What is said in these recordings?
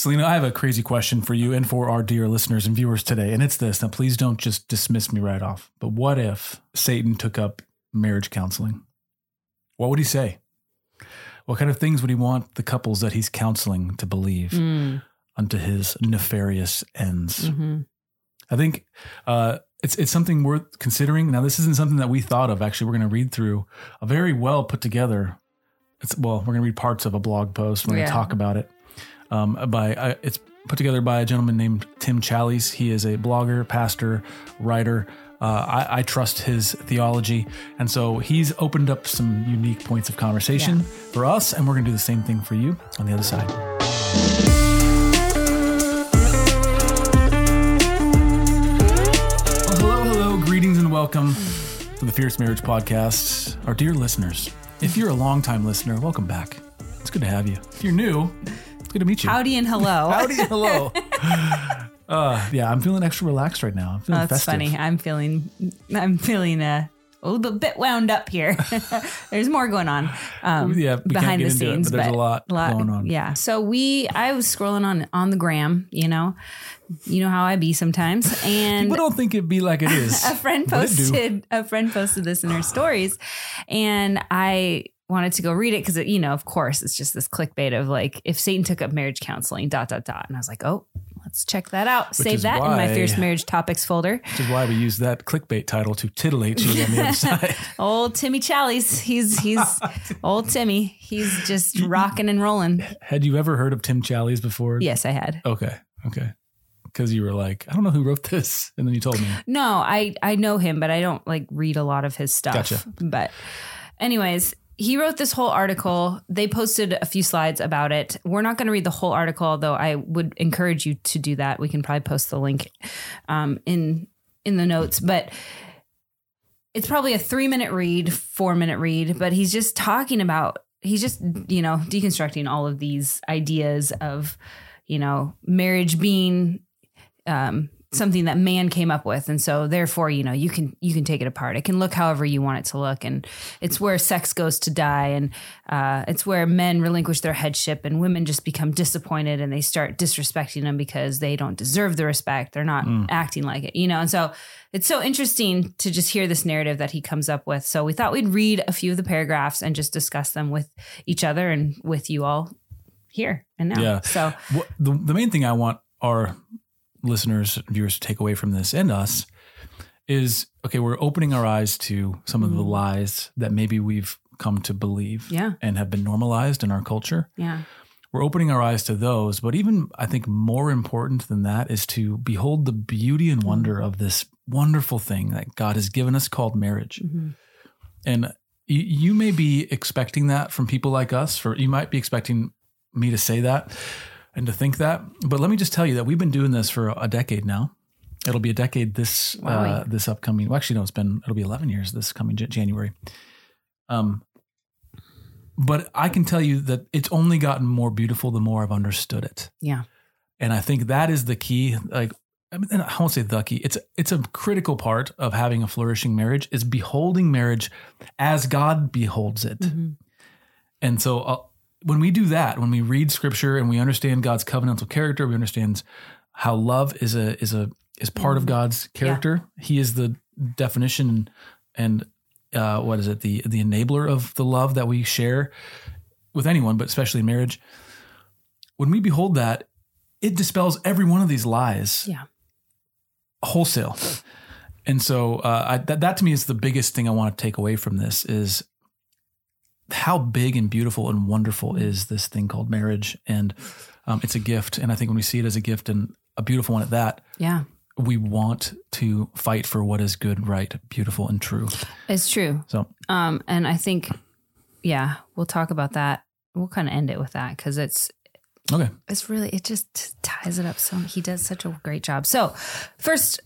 Selena, I have a crazy question for you and for our dear listeners and viewers today. And it's this. Now, please don't just dismiss me right off. But what if Satan took up marriage counseling? What would he say? What kind of things would he want the couples that he's counseling to believe Mm, unto his nefarious ends? mhm. I think uh, it's it's something worth considering. Now, this isn't something that we thought of. Actually, we're going to read through a very well put together. It's well, we're going to read parts of a blog post. We're going Yeah. to talk about it. Um, by uh, it's put together by a gentleman named Tim Challies. He is a blogger, pastor, writer. Uh, I, I trust his theology, and so he's opened up some unique points of conversation Yeah. for us, and we're going to do the same thing for you on the other side. Well, hello, hello, greetings and welcome to the Fierce Marriage Podcast. Our dear listeners, if you're a longtime listener, welcome back. It's good to have you. If you're new, it's good to meet you. Howdy and hello. Howdy, hello. uh, yeah, I'm feeling extra relaxed right now. I'm feeling Oh, that's festive. funny. I'm feeling, I'm feeling uh, a little bit wound up here. there's more going on um, Yeah, behind get the into it, scenes, but there's a lot going on. Yeah. So we, I was scrolling on on the gram. You know, you know how I be sometimes, and People don't think it'd be like it is. a friend but posted a friend posted this in her stories and i wanted to go read it because you know of course it's just this clickbait of like if satan took up marriage counseling dot dot dot and i was like oh let's check that out save is that in my why- fierce marriage topics folder Which is why we use that clickbait title to titillate you on the other side. old timmy challies he's he's old timmy he's just rocking and rolling Had you ever heard of Tim Challies before? yes i had Okay. Okay. Because you were like, I don't know who wrote this. And then you told me. No, I I know him, but I don't like read a lot of his stuff. Gotcha. But anyways, he wrote this whole article. They posted a few slides about it. We're not going to read the whole article, although I would encourage you to do that. We can probably post the link um, in in the notes, but it's probably a three minute read, four minute read. But he's just talking about he's just you know deconstructing all of these ideas of you know marriage being um, something that man came up with. And so therefore you know you can you can take it apart. It can look however you want it to look. And it's where sex goes to die. And uh, it's where men relinquish their headship and women just become disappointed and they start disrespecting them because they don't deserve the respect. They're not acting like it you know? And so it's so interesting to just hear this narrative that he comes up with. So we thought we'd read a few of the paragraphs and just discuss them with each other and with you all here and now. Yeah. so the, the main thing I want our listeners, viewers to take away from this and us is okay, we're opening our eyes to some of the lies that maybe we've come to believe Mm-hmm. Yeah. and have been normalized in our culture. yeah We're opening our eyes to those. But even I think more important than that is to behold the beauty and wonder Mm-hmm. of this wonderful thing that God has given us called marriage. Mhm. And you, you may be expecting that from people like us, for you might be expecting me to say that and to think that. But let me just tell you that we've been doing this for a decade now. It'll be a decade this uh, this upcoming. Well, actually, no, it's been it'll be eleven years this coming January. Um, but I can tell you that it's only gotten more beautiful the more I've understood it. yeah And I think that is the key. Like, I, mean, I won't say the key. It's it's a critical part of having a flourishing marriage is beholding marriage as God beholds it. Mhm. And so, uh, when we do that, when we read Scripture and we understand God's covenantal character, we understand how love is a is a is part of God's character. He is the definition and uh, what is it the the enabler of the love that we share with anyone, but especially marriage. When we behold that, it dispels every one of these lies yeah wholesale. And so uh, I, that, that to me is the biggest thing I want to take away from this is how big and beautiful and wonderful is this thing called marriage. And um, it's a gift. And I think when we see it as a gift and a beautiful one at that, yeah we want to fight for what is good, right, beautiful, and true. It's true. So Um, and I think, yeah, we'll talk about that. We'll kind of end it with that because it's okay, it's really it just ties it up. So he does such a great job. So first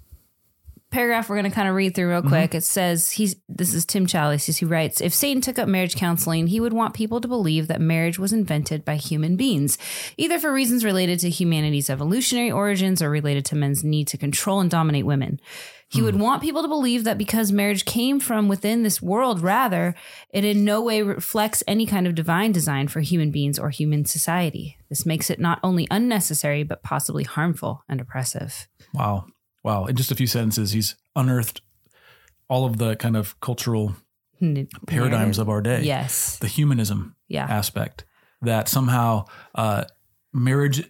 paragraph we're going to kind of read through real mm-hmm. quick. It says he's this is Tim Challies. He writes, if Satan took up marriage counseling, he would want people to believe that marriage was invented by human beings, either for reasons related to humanity's evolutionary origins or related to men's need to control and dominate women. He would hmm. want people to believe that because marriage came from within this world, rather, it in no way reflects any kind of divine design for human beings or human society. This makes it not only unnecessary, but possibly harmful and oppressive. Wow. Wow. In just a few sentences, he's unearthed all of the kind of cultural paradigms of our day. Yes. The humanism Yeah. aspect that somehow uh, marriage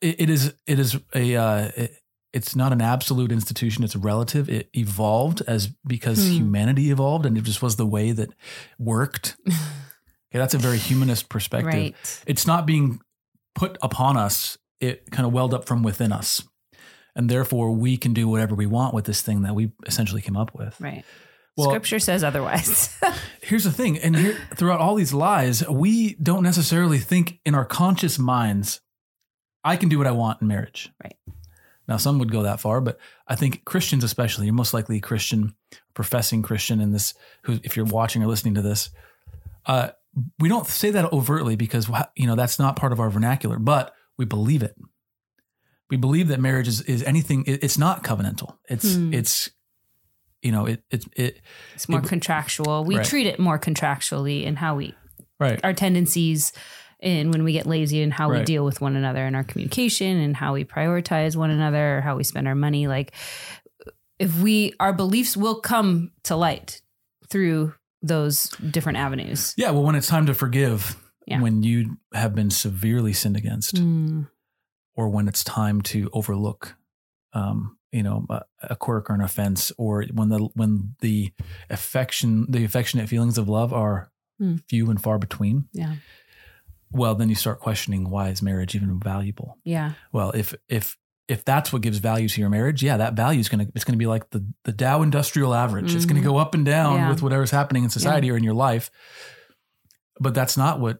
it, it is it is a uh, it, it's not an absolute institution it's relative it evolved as because Hmm. humanity evolved and it just was the way that worked okay that's a very humanist perspective Right. it's not being put upon us it kind of welled up from within us and therefore we can do whatever we want with this thing that we essentially came up with Right. Well- Scripture says otherwise. Here's the thing, and here, throughout all these lies, we don't necessarily think in our conscious minds, I can do what I want in marriage. Right. Now, some would go that far, but I think Christians, especially, you're most likely a Christian, professing Christian in this, who, if you're watching or listening to this, uh, we don't say that overtly because, you know, that's not part of our vernacular, but we believe it. We believe that marriage is, is anything, it- it's not covenantal. It's, Hmm. it's, you know, it, it, it, it's more It- contractual. We Right. treat it more contractually in how we right. our tendencies in when we get lazy and how we deal with one another in our communication and how we prioritize one another or how we spend our money like if we our beliefs will come to light through those different avenues Yeah, well, when it's time to forgive, Yeah. when you have been severely sinned against, Mm, or when it's time to overlook, um, you know, a, a quirk or an offense, or when the when the affection, the affectionate feelings of love are Hmm. few and far between. yeah Well, then you start questioning why is marriage even valuable? yeah Well, if if if that's what gives value to your marriage, yeah, that value is gonna it's gonna be like the the Dow Industrial Average. It's gonna Mhm. go up and down Yeah. with whatever's happening in society or in your life. But that's not what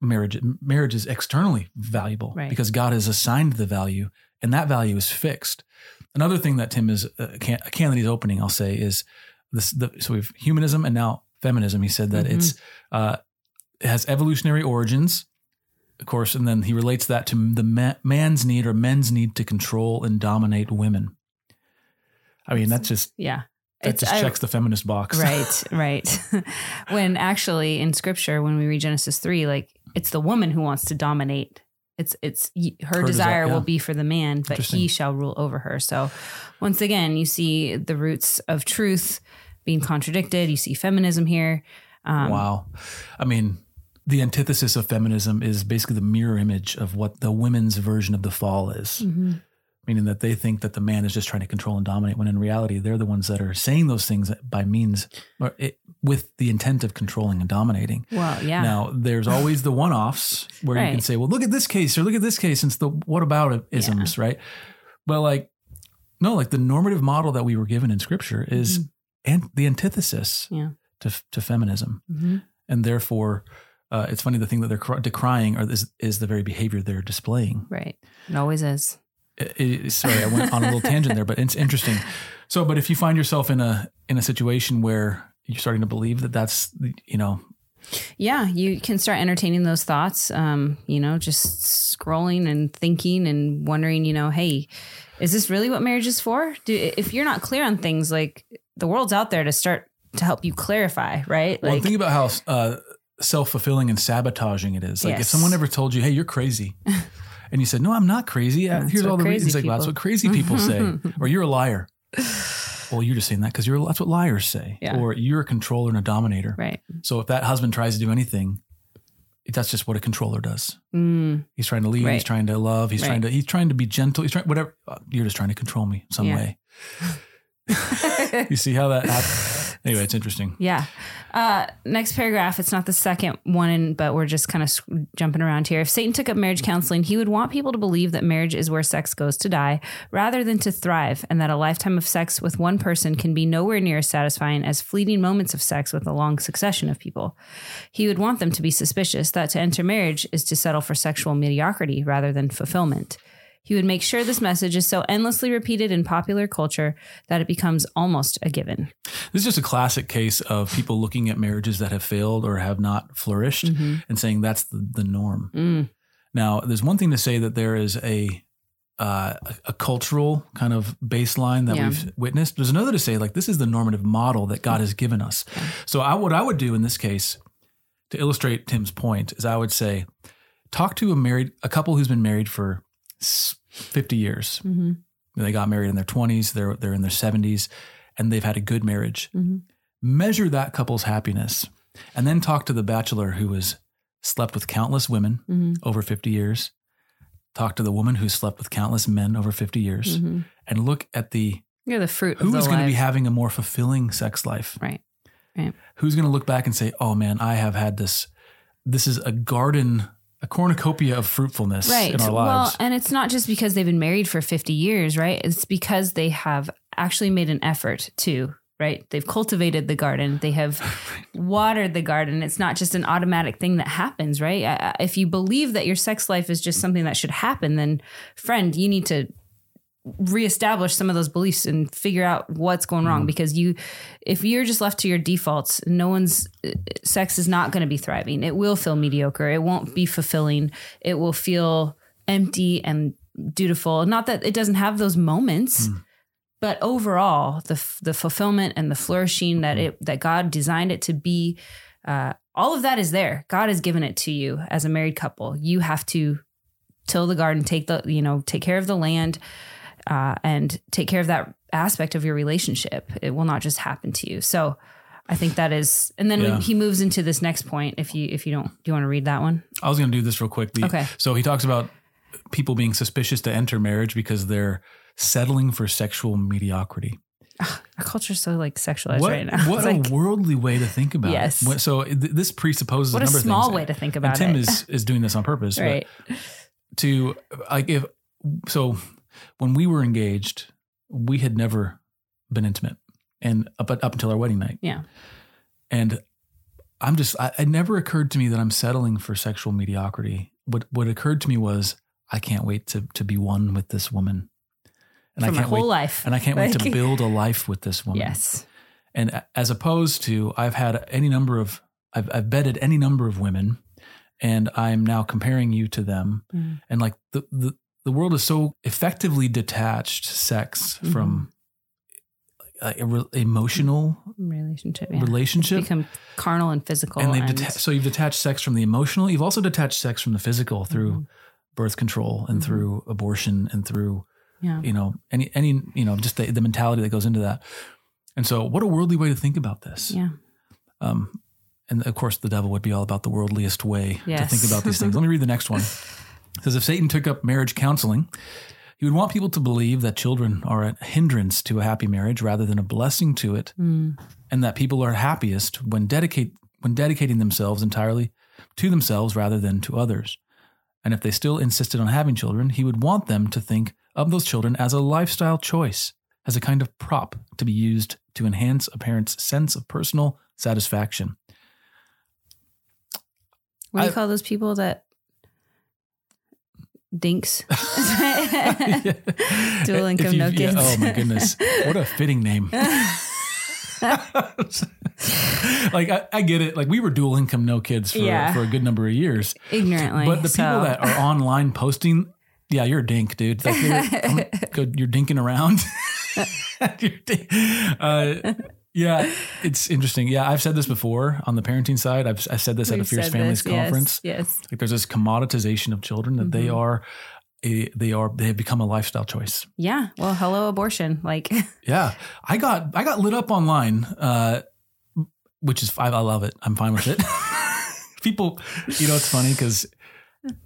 marriage marriage is externally valuable Right. because God has assigned the value, and that value is fixed. Another thing that Tim is uh, can, a can that he's opening, I'll say, is this. The, so we've humanism and now feminism. He said that Mhm. it's uh, it has evolutionary origins of course, and then he relates that to the ma- man's need or men's need to control and dominate women. I mean, that's just yeah that It's- just I- checks the feminist box, right right when actually in scripture when we read genesis 3 like it's the woman who wants to dominate it's it's her, Her desire yeah. will be for the man but he shall rule over her so once again you see the roots of truth being contradicted you see feminism here um, wow. I mean, the antithesis of feminism is basically the mirror image of what the women's version of the fall is, mhm. Meaning that they think that the man is just trying to control and dominate, when in reality, they're the ones that are saying those things by means or it, with the intent of controlling and dominating. well yeah Now, there's always the one offs where you can say, well, look at this case or look at this case. And it's the what about isms, right? But like, no, like the normative model that we were given in scripture is and the antithesis Mm-hmm. Yeah. to, to feminism. Mhm. And therefore, uh, it's funny the thing that they're decrying or is, is the very behavior they're displaying. right it always is It- it- sorry, I went on a little tangent there, but it's interesting. So, but if you find yourself in a in a situation where you're starting to believe that that's you know yeah you can start entertaining those thoughts um you know just scrolling and thinking and wondering you know hey is this really what marriage is for do if you're not clear on things like the world's out there to start to help you clarify right Well, like think about how uh, self fulfilling and sabotaging it is. Like if someone ever told you, "Hey, you're crazy," and you said, "No, I'm not crazy. Uh, That's Here's all the reasons." Like, well, that's what crazy people say, or you're a liar. Well, you're just saying that because you're that's what liars say, Yeah. or you're a controller and a dominator. right So if that husband tries to do anything, that's just what a controller does. mm, He's trying to lead. He's trying to love. He's Right. trying to. He's trying to be gentle. He's trying whatever. uh, You're just trying to control me some Yeah. way. you see how that happens? Anyway, it's interesting. Yeah. Uh, next paragraph. It's not the second one, but we're just kind of jumping around here. If Satan took up marriage counseling, he would want people to believe that marriage is where sex goes to die rather than to thrive, and that a lifetime of sex with one person can be nowhere near as satisfying as fleeting moments of sex with a long succession of people. He would want them to be suspicious that to enter marriage is to settle for sexual mediocrity rather than fulfillment. He would make sure this message is so endlessly repeated in popular culture that it becomes almost a given. This is just a classic case of people looking at marriages that have failed or have not flourished Mhm. and saying that's the, the norm. Mm, Now, there's one thing to say that there is a uh, a- a cultural kind of baseline that Yeah. we've witnessed. There's another to say like this is the normative model that God has given us. So, I what I would do in this case to illustrate Tim's point is I would say talk to a married a couple who's been married for 50 years. mhm, They got married in their 20s, they're they're in their 70s and they've had a good marriage. mhm. Measure that couple's happiness and then talk to the bachelor who has slept with countless women Mhm. over 50 years. Talk to the woman who slept with countless men over 50 years Mhm. and look at the You're the fruit who is going to be having a more fulfilling sex life. Right. Right. Who's going to look back and say, "Oh man, I have had this this is a garden, a cornucopia of fruitfulness right. in our lives. Well, and it's not just because they've been married for 50 years, right? It's because they have actually made an effort to, right? They've cultivated the garden, they have watered the garden. It's not just an automatic thing that happens, right? If you believe that your sex life is just something that should happen, then friend, you need to reestablish some of those beliefs and figure out what's going wrong. Mm-hmm. Because you if you're just left to your defaults no one's sex is not going to be thriving. It will feel mediocre. It won't be fulfilling. It will feel empty and dutiful. Not that it doesn't have those moments mm. but overall the f- the fulfillment and the flourishing that mm-hmm. it that God designed it to be uh, all of that is there. God has given it to you as a married couple. You have to till the garden take the you know take care of the land uh, and take care of that aspect of your relationship it will not just happen to you so I think that is, and then Yeah. he moves into this next point. If you if you don't, do you want to read that one? I was going to do this real quick. The- Okay. So he talks about people being suspicious to enter marriage because they're settling for sexual mediocrity. Our culture's so like sexualized What, right now. what like, a worldly way to think about Yes. it. So th- this presupposes what a a number small of things. way to think about. and Tim it. is is doing this on purpose. but right. to like if so when we were engaged, we had never been intimate, and up up until our wedding night. Yeah. And I'm just I, it never occurred to me that I'm settling for sexual mediocrity. What what occurred to me was I can't wait to to be one with this woman, and For I can't whole wait life. and I can't wait to build a life with this woman. Yes. And as opposed to, I've had any number of, I've, I've vetted any number of women, and I'm now comparing you to them. Mm. And like the, the, the world is so effectively detached sex Mm-hmm. from a re- emotional Relationship. Yeah. relationship. Become carnal and physical. and they've and- deta- so you've detached sex from the emotional. You've also detached sex from the physical through Mhm. birth control and Mhm. through abortion and through yeah. you know any any you know just the, the mentality that goes into that. And so, what a worldly way to think about this. Yeah. Um, and of course, the devil would be all about the worldliest way to think about these things. Let me read the next one. It says, if Satan took up marriage counseling, he would want people to believe that children are a hindrance to a happy marriage rather than a blessing to it, Mm. and that people are happiest when dedicate when dedicating themselves entirely to themselves rather than to others. And if they still insisted on having children, he would want them to think of those children as a lifestyle choice, as a kind of prop to be used to enhance a parent's sense of personal satisfaction. What do you I- call those people that dinks? Dual income, no you've- yeah, kids. oh my goodness. What a fitting name. like I, I get it. Like we were dual income, no kids for, Yeah. for a good number of years. Ignorantly. But the so- people that are online posting, yeah, you're a dink, dude. Like you're, you're dinking around. You're dink- uh, yeah, it's interesting. Yeah, I've said this before on the parenting side. I've, I've said this at a We've Fierce Families this, conference. Yes. Like there's this commoditization of children that they Mhm. are, a, they are, they have become a lifestyle choice. Yeah. Well, hello, abortion. Like, Yeah, I got I got lit up online, uh, which is I, I love it. I'm fine with it. People, you know, it's funny because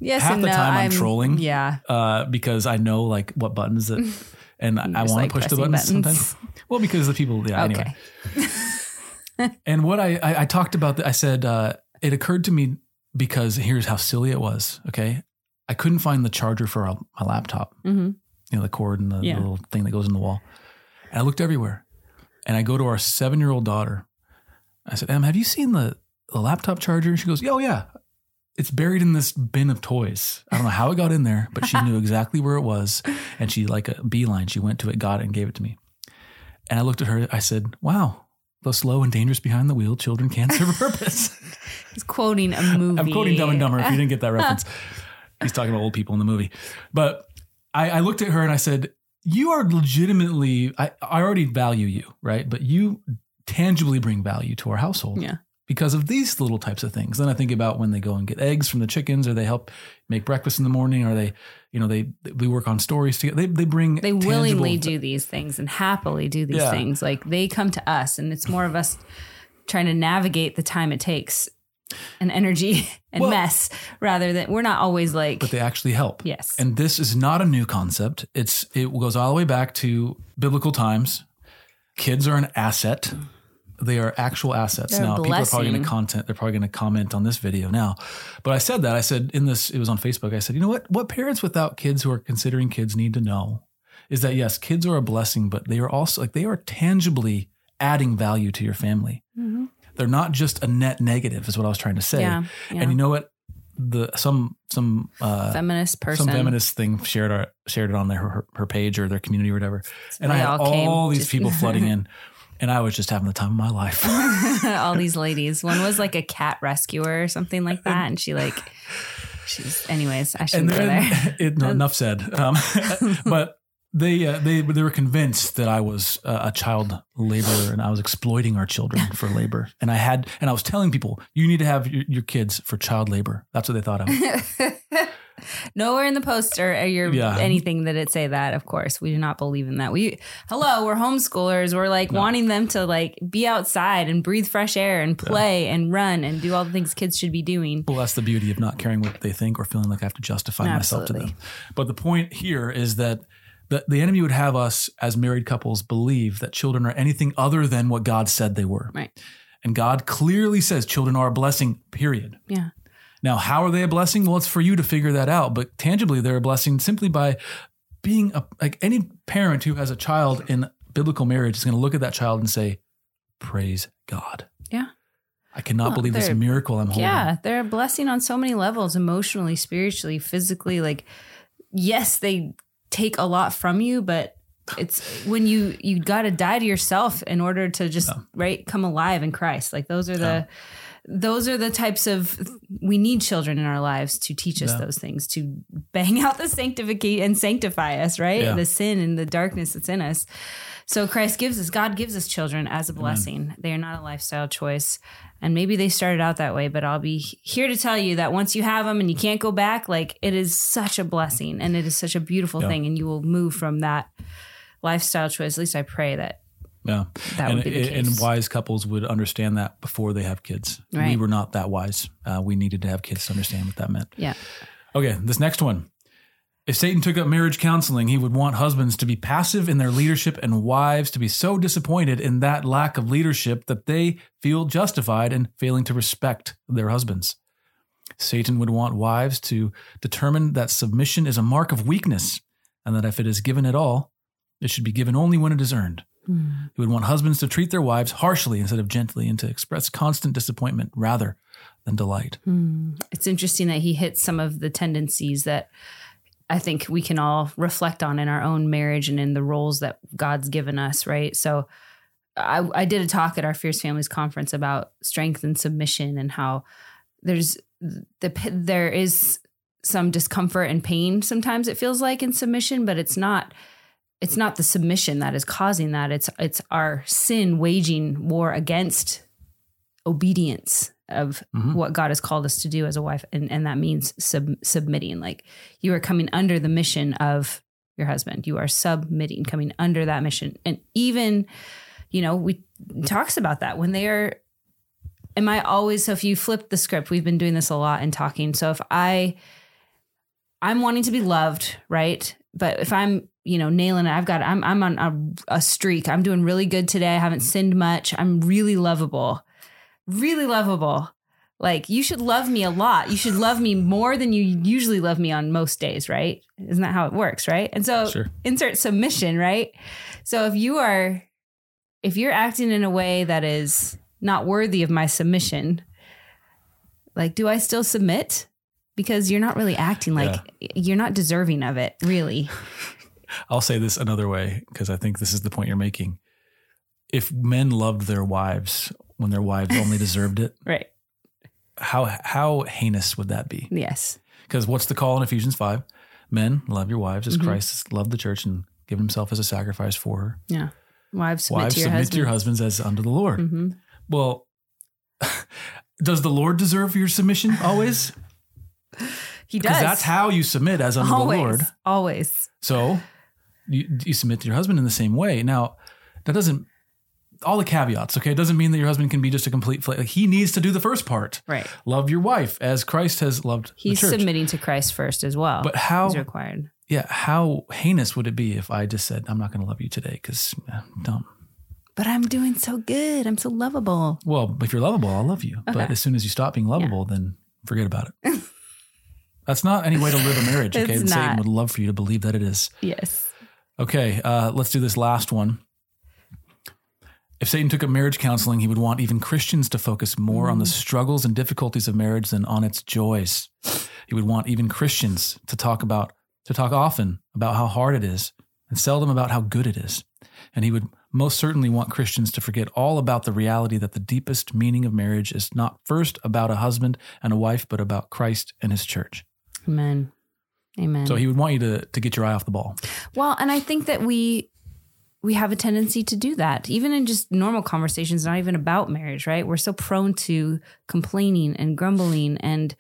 yes, Half the no, time I'm trolling. Yeah. uh, because I know like what buttons that, and I, You I just want like to push the pressing buttons, sometimes. Well, because the people, yeah. Okay. Anyway, and what I, I I talked about, I said uh, it occurred to me because here's how silly it was. Okay, I couldn't find the charger for my laptop. hmm you know, the cord and the, the little thing that goes in the wall. And I looked everywhere. And I go to our seven year old daughter. I said, Em, have you seen the, the laptop charger? And she goes, Oh, yeah. It's buried in this bin of toys. I don't know how it got in there, but she knew exactly where it was. And she, like a beeline, she went to it, got it, and gave it to me. And I looked at her, I said, Wow, the slow and dangerous behind the wheel, children can serve a purpose. He's quoting a movie. I'm quoting Dumb and Dumber if you didn't get that reference. He's talking about old people in the movie. But I, I looked at her and I said, You are legitimately, I, I already value you, right? But you tangibly bring value to our household. Yeah. Because of these little types of things. Then I think about when they go and get eggs from the chickens, or they help make breakfast in the morning, or they, you know, they we work on stories together. They they bring They willingly do these things and happily do these Yeah. things. Like they come to us, and it's more of us trying to navigate the time it takes and energy and Well- mess rather than we're not always like, but they actually help. yes. And this is not a new concept. It's it goes all the way back to biblical times. Kids are an asset. They are actual assets. They're now, people are probably going to content. They're probably going to comment on this video now. But I said that. I said in this. It was on Facebook. I said, you know what? What parents without kids who are considering kids need to know is that yes, kids are a blessing, but they are also like they are tangibly adding value to your family. Mhm. They're not just a net negative. Is what I was trying to say. Yeah, yeah. And you know what? The some some uh, feminist person. some feminist thing shared our, shared it on their her, her page or their community or whatever. And I had all all, these people flooding in, and I was just having the time of my life. all these ladies. One was like a cat rescuer or something like that, and she like she's. Anyways, I shouldn't go there. it, no, enough said. Um, but they uh, they they were convinced that I was uh, a child laborer and I was exploiting our children for labor. And I had and I was telling people you need to have your, your kids for child labor. That's what they thought I was. Nowhere in the poster or your Yeah. anything that it say that. Of course, we do not believe in that. We hello, we're homeschoolers. We're like wanting them to like be outside and breathe fresh air and play and run and do all the things kids should be doing. Well, that's the beauty of not caring what they think or feeling like I have to justify myself to them. But the point here is that the, the enemy would have us as married couples believe that children are anything other than what God said they were. Right. And God clearly says children are a blessing, period. Yeah. Now, how are they a blessing? Well, it's for you to figure that out. But tangibly, they're a blessing simply by being a, like any parent who has a child in biblical marriage is going to look at that child and say, Praise God. Yeah. I cannot Well, believe this miracle I'm holding. Yeah, they're a blessing on so many levels, emotionally, spiritually, physically. Like, yes, they take a lot from you, but it's when you you got to die to yourself in order to just right come alive in Christ. Like those are the those are the types of we need children in our lives to teach us Yeah. those things to bang out the sanctificate and sanctify us right Yeah. the sin and the darkness that's in us so christ gives us god gives us children as a blessing they are not a lifestyle choice and maybe they started out that way but i'll be here to tell you that once you have them and you can't go back like it is such a blessing and it is such a beautiful Yeah. thing and you will move from that lifestyle choice at least i pray that Yeah. That and, would be the and wise couples would understand that before they have kids. We were not that wise. Uh, we needed to have kids to understand what that meant. yeah Okay, this next one. If Satan took up marriage counseling, he would want husbands to be passive in their leadership and wives to be so disappointed in that lack of leadership that they feel justified in failing to respect their husbands. Satan would want wives to determine that submission is a mark of weakness and that if it is given at all, it should be given only when it is earned. Mm. He would want husbands to treat their wives harshly instead of gently and to express constant disappointment rather than delight. Mm. it's interesting that he hits some of the tendencies that I think we can all reflect on in our own marriage and in the roles that God's given us, right? So I, I did a talk at our Fierce Families conference about strength and submission and how there's the there is some discomfort and pain sometimes it feels like in submission, but it's not it's not the submission that is causing that. It's it's our sin waging war against obedience of Mhm. what God has called us to do as a wife, and and that means sub, submitting. Like you are coming under the mission of your husband. You are submitting, coming under that mission, and even you know we talks about that when they are. Am I always so? If you flip the script, we've been doing this a lot in talking. So if I, I'm wanting to be loved, right? But if I'm, you know, nailing it, I've got, I'm, I'm on a, a streak. I'm doing really good today. I haven't sinned much. I'm really lovable really lovable. Like you should love me a lot. You should love me more than you usually love me on most days, right? Isn't that how it works, right? And so Sure. insert submission, right? So if you are if you're acting in a way that is not worthy of my submission, Like, do I still submit? Because you're not really acting like you're not deserving of it, really. I'll say this another way because I think this is the point you're making. If men loved their wives when their wives only deserved it, Right. how how heinous would that be? Yes. Because what's the call in Ephesians five? Men, love your wives as Mhm. Christ loved the church and given himself as a sacrifice for her. Yeah. Wives submit Wives to your submit husband. to your husbands as unto the Lord. hmm Well, does the Lord deserve your submission always? He Because does. that's how you submit as unto always, the Lord. Always. So you, you submit to your husband in the same way. Now, that doesn't, all the caveats, okay? It doesn't mean that your husband can be just a complete, fla- like he needs to do the first part. Right. Love your wife as Christ has loved He's the church. submitting to Christ first as well. but how, required. yeah, how heinous would it be if I just said, I'm not going to love you today because don't. But I'm doing so good. I'm so lovable. Well, if you're lovable, I'll love you. But as soon as you stop being lovable, then forget about it. That's not any way to live a marriage, okay? And Satan would love for you to believe that it is. Yes. Okay, uh, let's do this last one. If Satan took up marriage counseling, he would want even Christians to focus more on the struggles and difficulties of marriage than on its joys. He would want even Christians to talk about to talk often about how hard it is and seldom about how good it is. And he would most certainly want Christians to forget all about the reality that the deepest meaning of marriage is not first about a husband and a wife, but about Christ and his church. Amen. Amen. So he would want you to to get your eye off the ball. Well, and I think that we we have a tendency to do that, even in just normal conversations, not even about marriage, right? We're so prone to complaining and grumbling and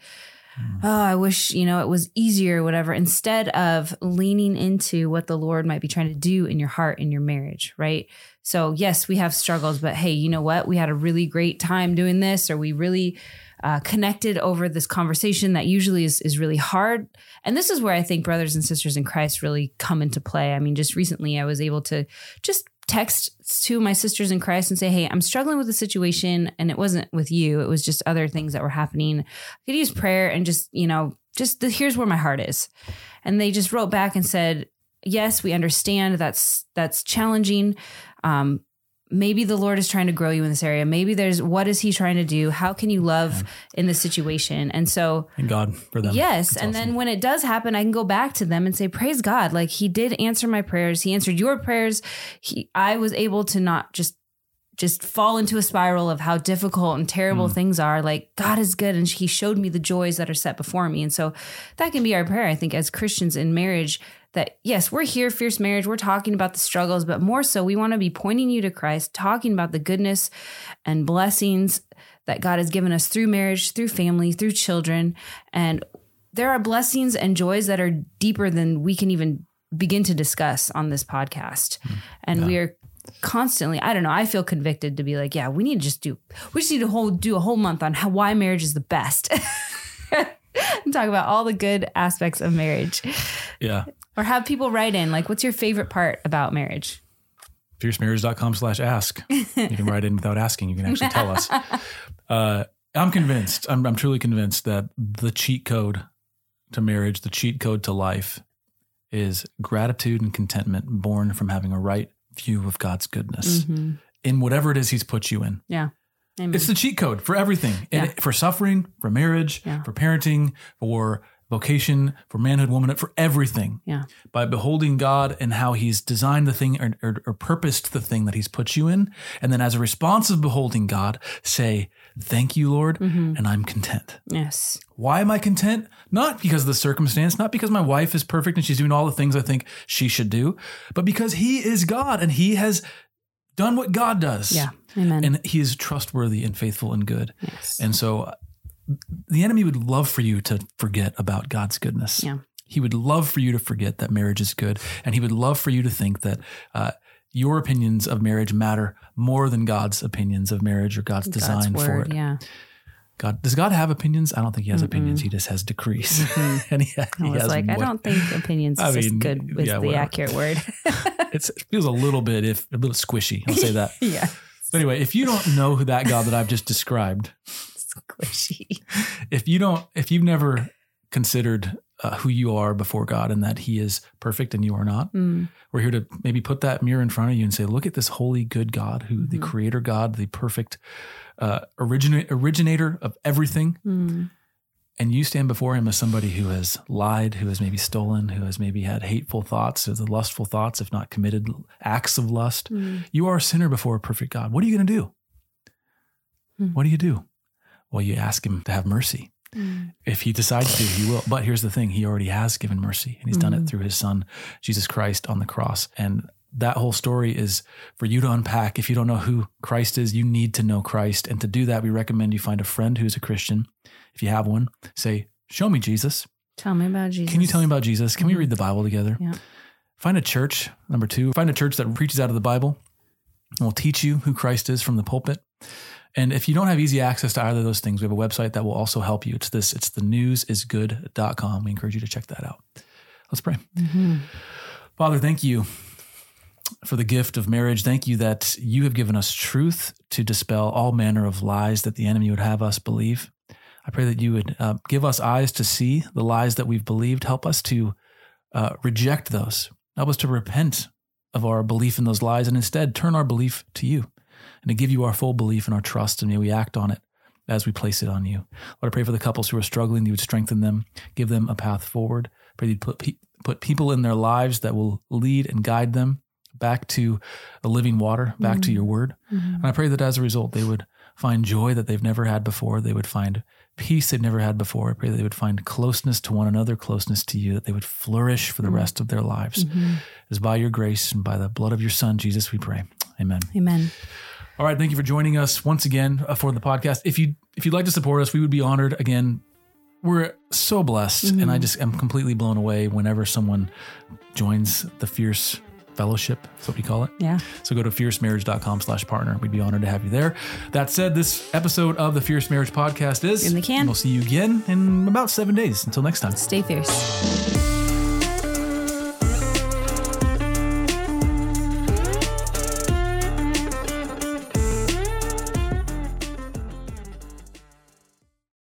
hmm. oh, I wish, you know, it was easier, whatever, instead of leaning into what the Lord might be trying to do in your heart in your marriage, right? So, yes, we have struggles, but hey, you know what? We had a really great time doing this, or we really uh, connected over this conversation that usually is, is really hard. And this is where I think brothers and sisters in Christ really come into play. I mean, just recently I was able to just text to my sisters in Christ and say, Hey, I'm struggling with the situation. And it wasn't with you, it was just other things that were happening. I could use prayer and just, you know, just the, here's where my heart is. And they just wrote back and said, Yes, we understand that's that's challenging. Um, maybe the Lord is trying to grow you in this area. Maybe there's what is He trying to do? How can you love in this situation? And so Thank God for them. Yes. That's and awesome. then when it does happen, I can go back to them and say, Praise God. Like he did answer my prayers. He answered your prayers. He I was able to not just just fall into a spiral of how difficult and terrible hmm. things are. Like God is good and he showed me the joys that are set before me. And so that can be our prayer, I think, as Christians in marriage. That yes, we're here, fierce marriage. We're talking about the struggles, but more so, we want to be pointing you to Christ, talking about the goodness and blessings that God has given us through marriage, through family, through children. And there are blessings and joys that are deeper than we can even begin to discuss on this podcast. Hmm. And we are constantly, I don't know, I feel convicted to be like, yeah, we need to just do, we just need to whole, do a whole month on how, why marriage is the best. and talk about all the good aspects of marriage. Yeah. Or have people write in, like, what's your favorite part about marriage? fiercemarriage.com slash ask. You can write in without asking. You can actually tell us. Uh, I'm convinced, I'm, I'm truly convinced that the cheat code to marriage, the cheat code to life is gratitude and contentment born from having a right view of God's goodness Mhm. in whatever it is he's put you in. Yeah. Amen. It's the cheat code for everything. Yeah. for suffering, for marriage, Yeah. for parenting, for vocation, for manhood, womanhood, for everything. Yeah. By beholding God and how He's designed the thing or, or, or purposed the thing that He's put you in. And then as a response of beholding God, say, Thank you, Lord, Mm-hmm. and I'm content. yes. Why am I content? Not because of the circumstance, not because my wife is perfect and she's doing all the things I think she should do, but because He is God and He has done what God does. Yeah. Amen. And He is trustworthy and faithful and good. yes. And so the enemy would love for you to forget about God's goodness. Yeah. He would love for you to forget that marriage is good. And he would love for you to think that uh, your opinions of marriage matter more than God's opinions of marriage or God's design God's for it. Yeah. God does God have opinions? I don't think he has opinions. He just has decrees. and he, I was has like, I don't think opinions is I mean, good with yeah, the whatever. accurate word. It's, it feels a little bit if a little squishy. I'll say that. yeah. But anyway, if you don't know who that God that I've just described, Squishy. if you don't if you've never considered uh, who you are before God and that He is perfect and you are not. Mm. We're here to maybe put that mirror in front of you and say, look at this holy, good God, who the Mhm. creator God, the perfect uh, origina- originator of everything. Mm. And you stand before him as somebody who has lied, who has maybe stolen, who has maybe had hateful thoughts, or the lustful thoughts, if not committed acts of lust. Mm. You are a sinner before a perfect God. What are you going to do? Hmm. What do you do? Well, you ask him to have mercy. Mm. If he decides to, he will. But here's the thing he already has given mercy, and he's done it Mhm. through his son, Jesus Christ, on the cross. And that whole story is for you to unpack. If you don't know who Christ is, you need to know Christ. And to do that, we recommend you find a friend who's a Christian. If you have one, say, Show me Jesus. Tell me about Jesus. Can you tell me about Jesus? Can we Mhm. read the Bible together? Yeah. Find a church, number two, find a church that preaches out of the Bible and will teach you who Christ is from the pulpit. And if you don't have easy access to either of those things, we have a website that will also help you. It's this, it's the newsisgood.com. We encourage you to check that out. Let's pray. Mhm. Father, thank you for the gift of marriage. Thank you that you have given us truth to dispel all manner of lies that the enemy would have us believe. I pray that you would uh, give us eyes to see the lies that we've believed. Help us to uh, reject those. Help us to repent of our belief in those lies and instead turn our belief to you and to give you our full belief and our trust. And may we act on it as we place it on you. Lord, I pray for the couples who are struggling, that you would strengthen them, give them a path forward. Pray that you'd put, pe- put people in their lives that will lead and guide them back to the living water, back to Mhm. your word. Mhm. And I pray that as a result, they would find joy that they've never had before. They would find peace they've never had before. I pray that they would find closeness to one another, closeness to you, that they would flourish for the Mhm. rest of their lives. Mhm. It is by your grace and by the blood of your son, Jesus, we pray. Amen. Amen. All right. Thank you for joining us once again uh, for the podcast. If you, if you'd like to support us, we would be honored. Again, we're so blessed and I Mhm. just am completely blown away whenever someone joins the fierce fellowship. That's what we call it. Yeah. So go to fiercemarriage.com slash partner. We'd be honored to have you there. That said, this episode of the Fierce Marriage Podcast is In the can. and We'll see you again in about seven days. Until next time. Stay fierce.